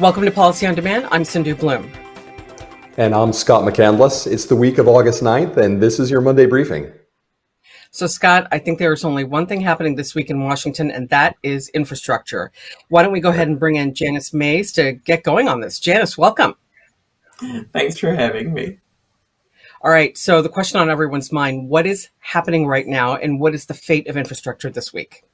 Welcome to Policy on Demand. I'm Sindhu Bloom. And I'm Scott McCandless. It's the week of August 9th, and this is your Monday briefing. So, Scott, I think there's only one thing happening this week in Washington, and that is infrastructure. Why don't we go ahead and bring in Janice Mays to get going on this? Janice, welcome. Thanks for having me. All right. So, the question on everyone's mind what is happening right now, and what is the fate of infrastructure this week?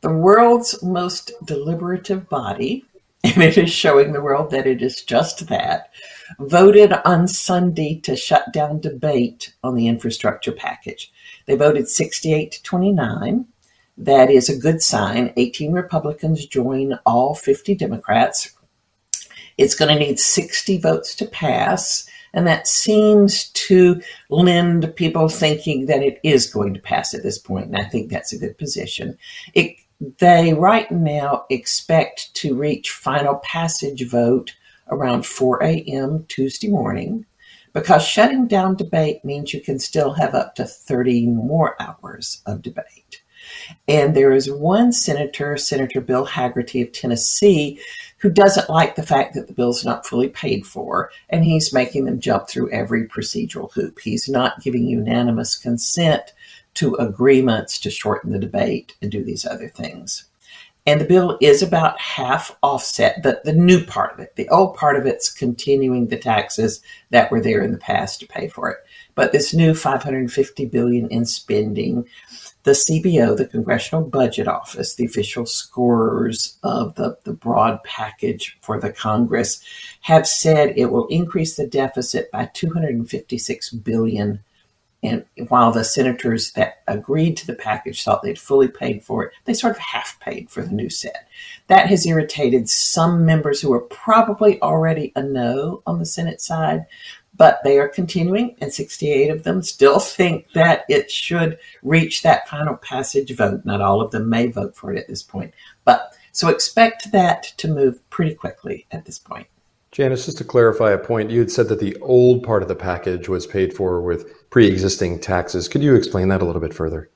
The world's most deliberative body and it is showing the world that it is just that, voted on Sunday to shut down debate on the infrastructure package. They voted 68 to 29. That is a good sign. 18 Republicans join all 50 Democrats. It's going to need 60 votes to pass. And that seems to lend people thinking that it is going to pass at this point. And I think that's a good position. It they right now expect to reach final passage vote around 4 a.m. Tuesday morning because shutting down debate means you can still have up to 30 more hours of debate. And there is one senator, Senator Bill Hagerty of Tennessee, who doesn't like the fact that the bill's not fully paid for, and he's making them jump through every procedural hoop. He's not giving unanimous consent to agreements to shorten the debate and do these other things. And the bill is about half offset, the, the new part of it. The old part of it's continuing the taxes that were there in the past to pay for it. But this new 550 billion in spending, the CBO, the Congressional Budget Office, the official scorers of the, the broad package for the Congress, have said it will increase the deficit by 256 billion and while the senators that agreed to the package thought they'd fully paid for it, they sort of half paid for the new set. That has irritated some members who are probably already a no on the Senate side, but they are continuing, and 68 of them still think that it should reach that final passage vote. Not all of them may vote for it at this point, but so expect that to move pretty quickly at this point. Janice, just to clarify a point, you had said that the old part of the package was paid for with pre existing taxes. Could you explain that a little bit further?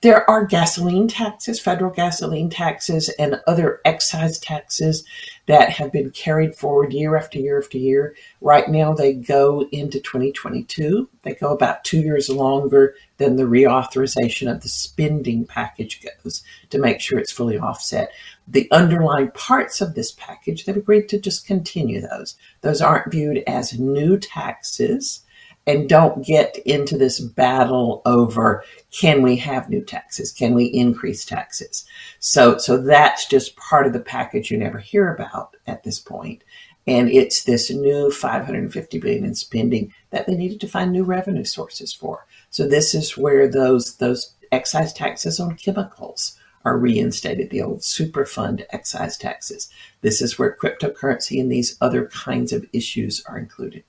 There are gasoline taxes, federal gasoline taxes, and other excise taxes that have been carried forward year after year after year. Right now, they go into 2022. They go about two years longer than the reauthorization of the spending package goes to make sure it's fully offset the underlying parts of this package, they've agreed to just continue those. Those aren't viewed as new taxes and don't get into this battle over can we have new taxes? Can we increase taxes? So, so that's just part of the package you never hear about at this point. And it's this new 550 billion in spending that they needed to find new revenue sources for. So this is where those, those excise taxes on chemicals are reinstated, the old Superfund excise taxes. This is where cryptocurrency and these other kinds of issues are included.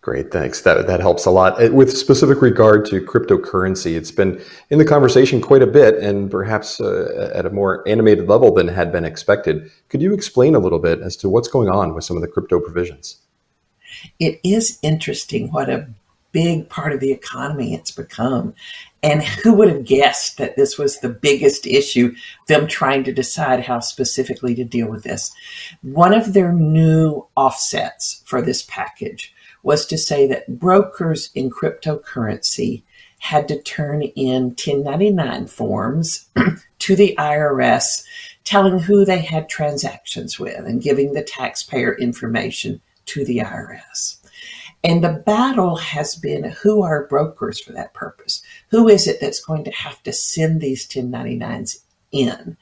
Great, thanks. That that helps a lot. Uh, with specific regard to cryptocurrency, it's been in the conversation quite a bit, and perhaps uh, at a more animated level than had been expected. Could you explain a little bit as to what's going on with some of the crypto provisions? It is interesting what a big part of the economy it's become. And who would have guessed that this was the biggest issue, them trying to decide how specifically to deal with this? One of their new offsets for this package was to say that brokers in cryptocurrency had to turn in 1099 forms to the IRS telling who they had transactions with and giving the taxpayer information to the IRS. And the battle has been who are brokers for that purpose? Who is it that's going to have to send these 1099s in?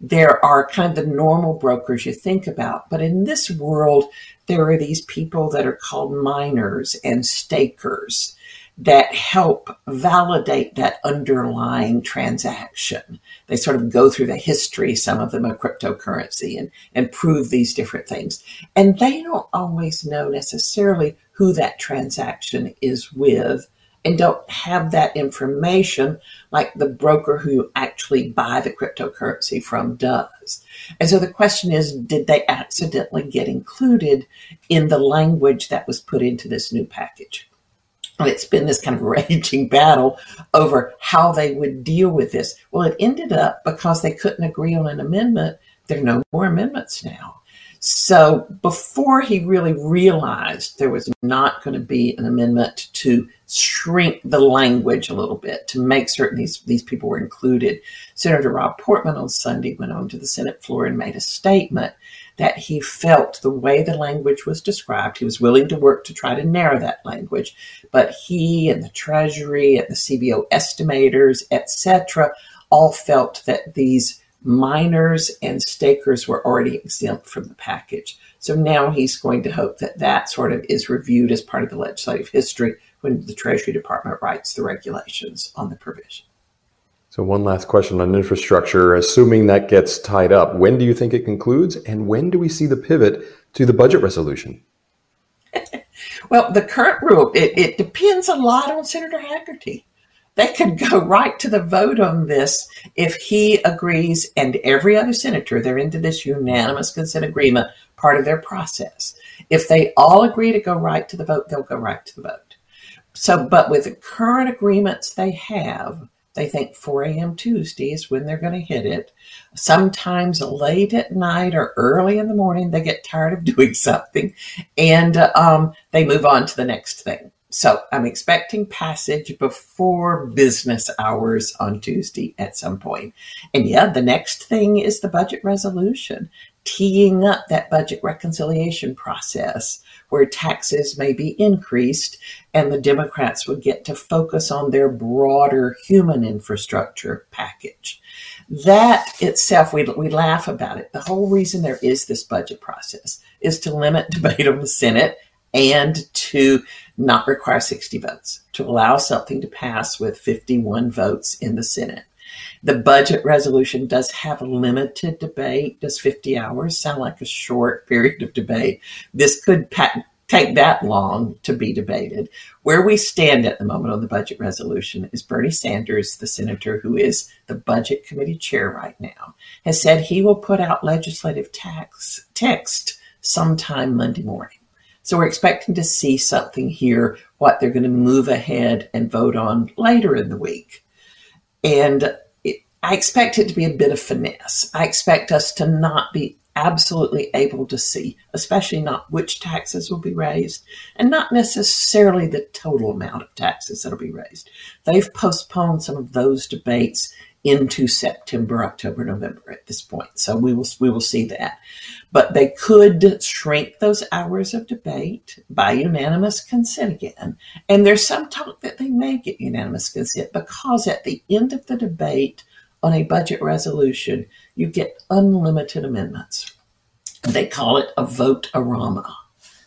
There are kind of the normal brokers you think about, but in this world, there are these people that are called miners and stakers that help validate that underlying transaction. They sort of go through the history, some of them of cryptocurrency, and, and prove these different things. And they don't always know necessarily who that transaction is with and don't have that information like the broker who actually buy the cryptocurrency from does. And so the question is, did they accidentally get included in the language that was put into this new package? And it's been this kind of raging battle over how they would deal with this. Well, it ended up because they couldn't agree on an amendment there are no more amendments now. So before he really realized there was not going to be an amendment to shrink the language a little bit to make certain these, these people were included, Senator Rob Portman on Sunday went on to the Senate floor and made a statement that he felt the way the language was described, he was willing to work to try to narrow that language, but he and the Treasury and the CBO estimators, etc., all felt that these miners and stakers were already exempt from the package. So now he's going to hope that that sort of is reviewed as part of the legislative history when the Treasury Department writes the regulations on the provision. So, one last question on infrastructure. Assuming that gets tied up, when do you think it concludes? And when do we see the pivot to the budget resolution? well, the current rule, it, it depends a lot on Senator Hagerty they could go right to the vote on this if he agrees and every other senator, they're into this unanimous consent agreement, part of their process. If they all agree to go right to the vote, they'll go right to the vote. So, but with the current agreements they have, they think 4 a.m. Tuesday is when they're going to hit it. Sometimes late at night or early in the morning, they get tired of doing something and um, they move on to the next thing. So I'm expecting passage before business hours on Tuesday at some point. And yeah, the next thing is the budget resolution, teeing up that budget reconciliation process where taxes may be increased and the Democrats would get to focus on their broader human infrastructure package. That itself, we, we laugh about it. The whole reason there is this budget process is to limit debate on the Senate and to not require 60 votes, to allow something to pass with 51 votes in the Senate. The budget resolution does have limited debate. Does 50 hours sound like a short period of debate? This could take that long to be debated. Where we stand at the moment on the budget resolution is Bernie Sanders, the senator who is the budget committee chair right now, has said he will put out legislative tax text sometime Monday morning. So we're expecting to see something here, what they're going to move ahead and vote on later in the week. And it, I expect it to be a bit of finesse. I expect us to not be absolutely able to see, especially not which taxes will be raised and not necessarily the total amount of taxes that'll be raised. They've postponed some of those debates into September, October, November at this point. So we will we will see that. But they could shrink those hours of debate by unanimous consent again. And there's some talk that they may get unanimous consent because at the end of the debate on a budget resolution, you get unlimited amendments. They call it a vote-a-rama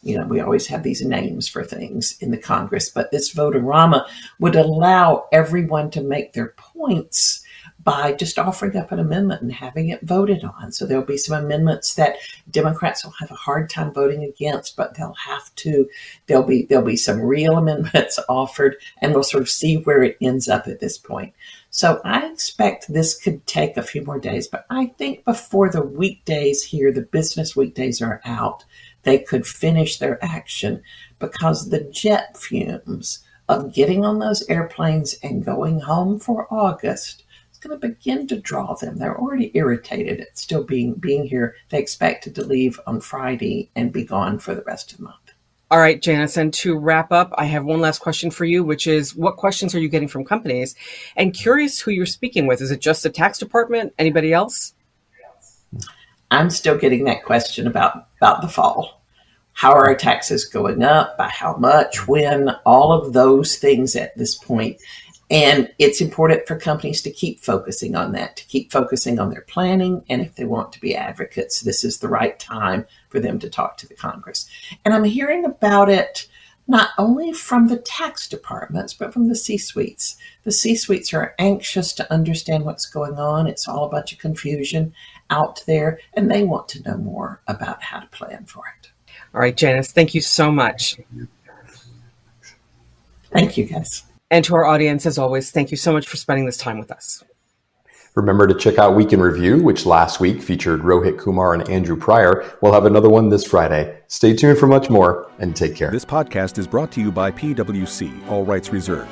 you know, we always have these names for things in the Congress, but this vote-a-rama would allow everyone to make their points by just offering up an amendment and having it voted on. So there'll be some amendments that Democrats will have a hard time voting against, but they'll have to. There'll be there'll be some real amendments offered, and we'll sort of see where it ends up at this point. So I expect this could take a few more days, but I think before the weekdays here, the business weekdays are out, they could finish their action because the jet fumes of getting on those airplanes and going home for August is going to begin to draw them. They're already irritated at still being being here. They expected to leave on Friday and be gone for the rest of the month. All right, Janice, and to wrap up, I have one last question for you, which is what questions are you getting from companies? And curious who you're speaking with. Is it just the tax department? Anybody else? I'm still getting that question about, about the fall. How are our taxes going up? By how much? When? All of those things at this point. And it's important for companies to keep focusing on that, to keep focusing on their planning. And if they want to be advocates, this is the right time for them to talk to the Congress. And I'm hearing about it not only from the tax departments, but from the C suites. The C suites are anxious to understand what's going on. It's all a bunch of confusion out there, and they want to know more about how to plan for it. All right, Janice, thank you so much. Thank you, guys. And to our audience, as always, thank you so much for spending this time with us. Remember to check out Week in Review, which last week featured Rohit Kumar and Andrew Pryor. We'll have another one this Friday. Stay tuned for much more and take care. This podcast is brought to you by PWC, all rights reserved.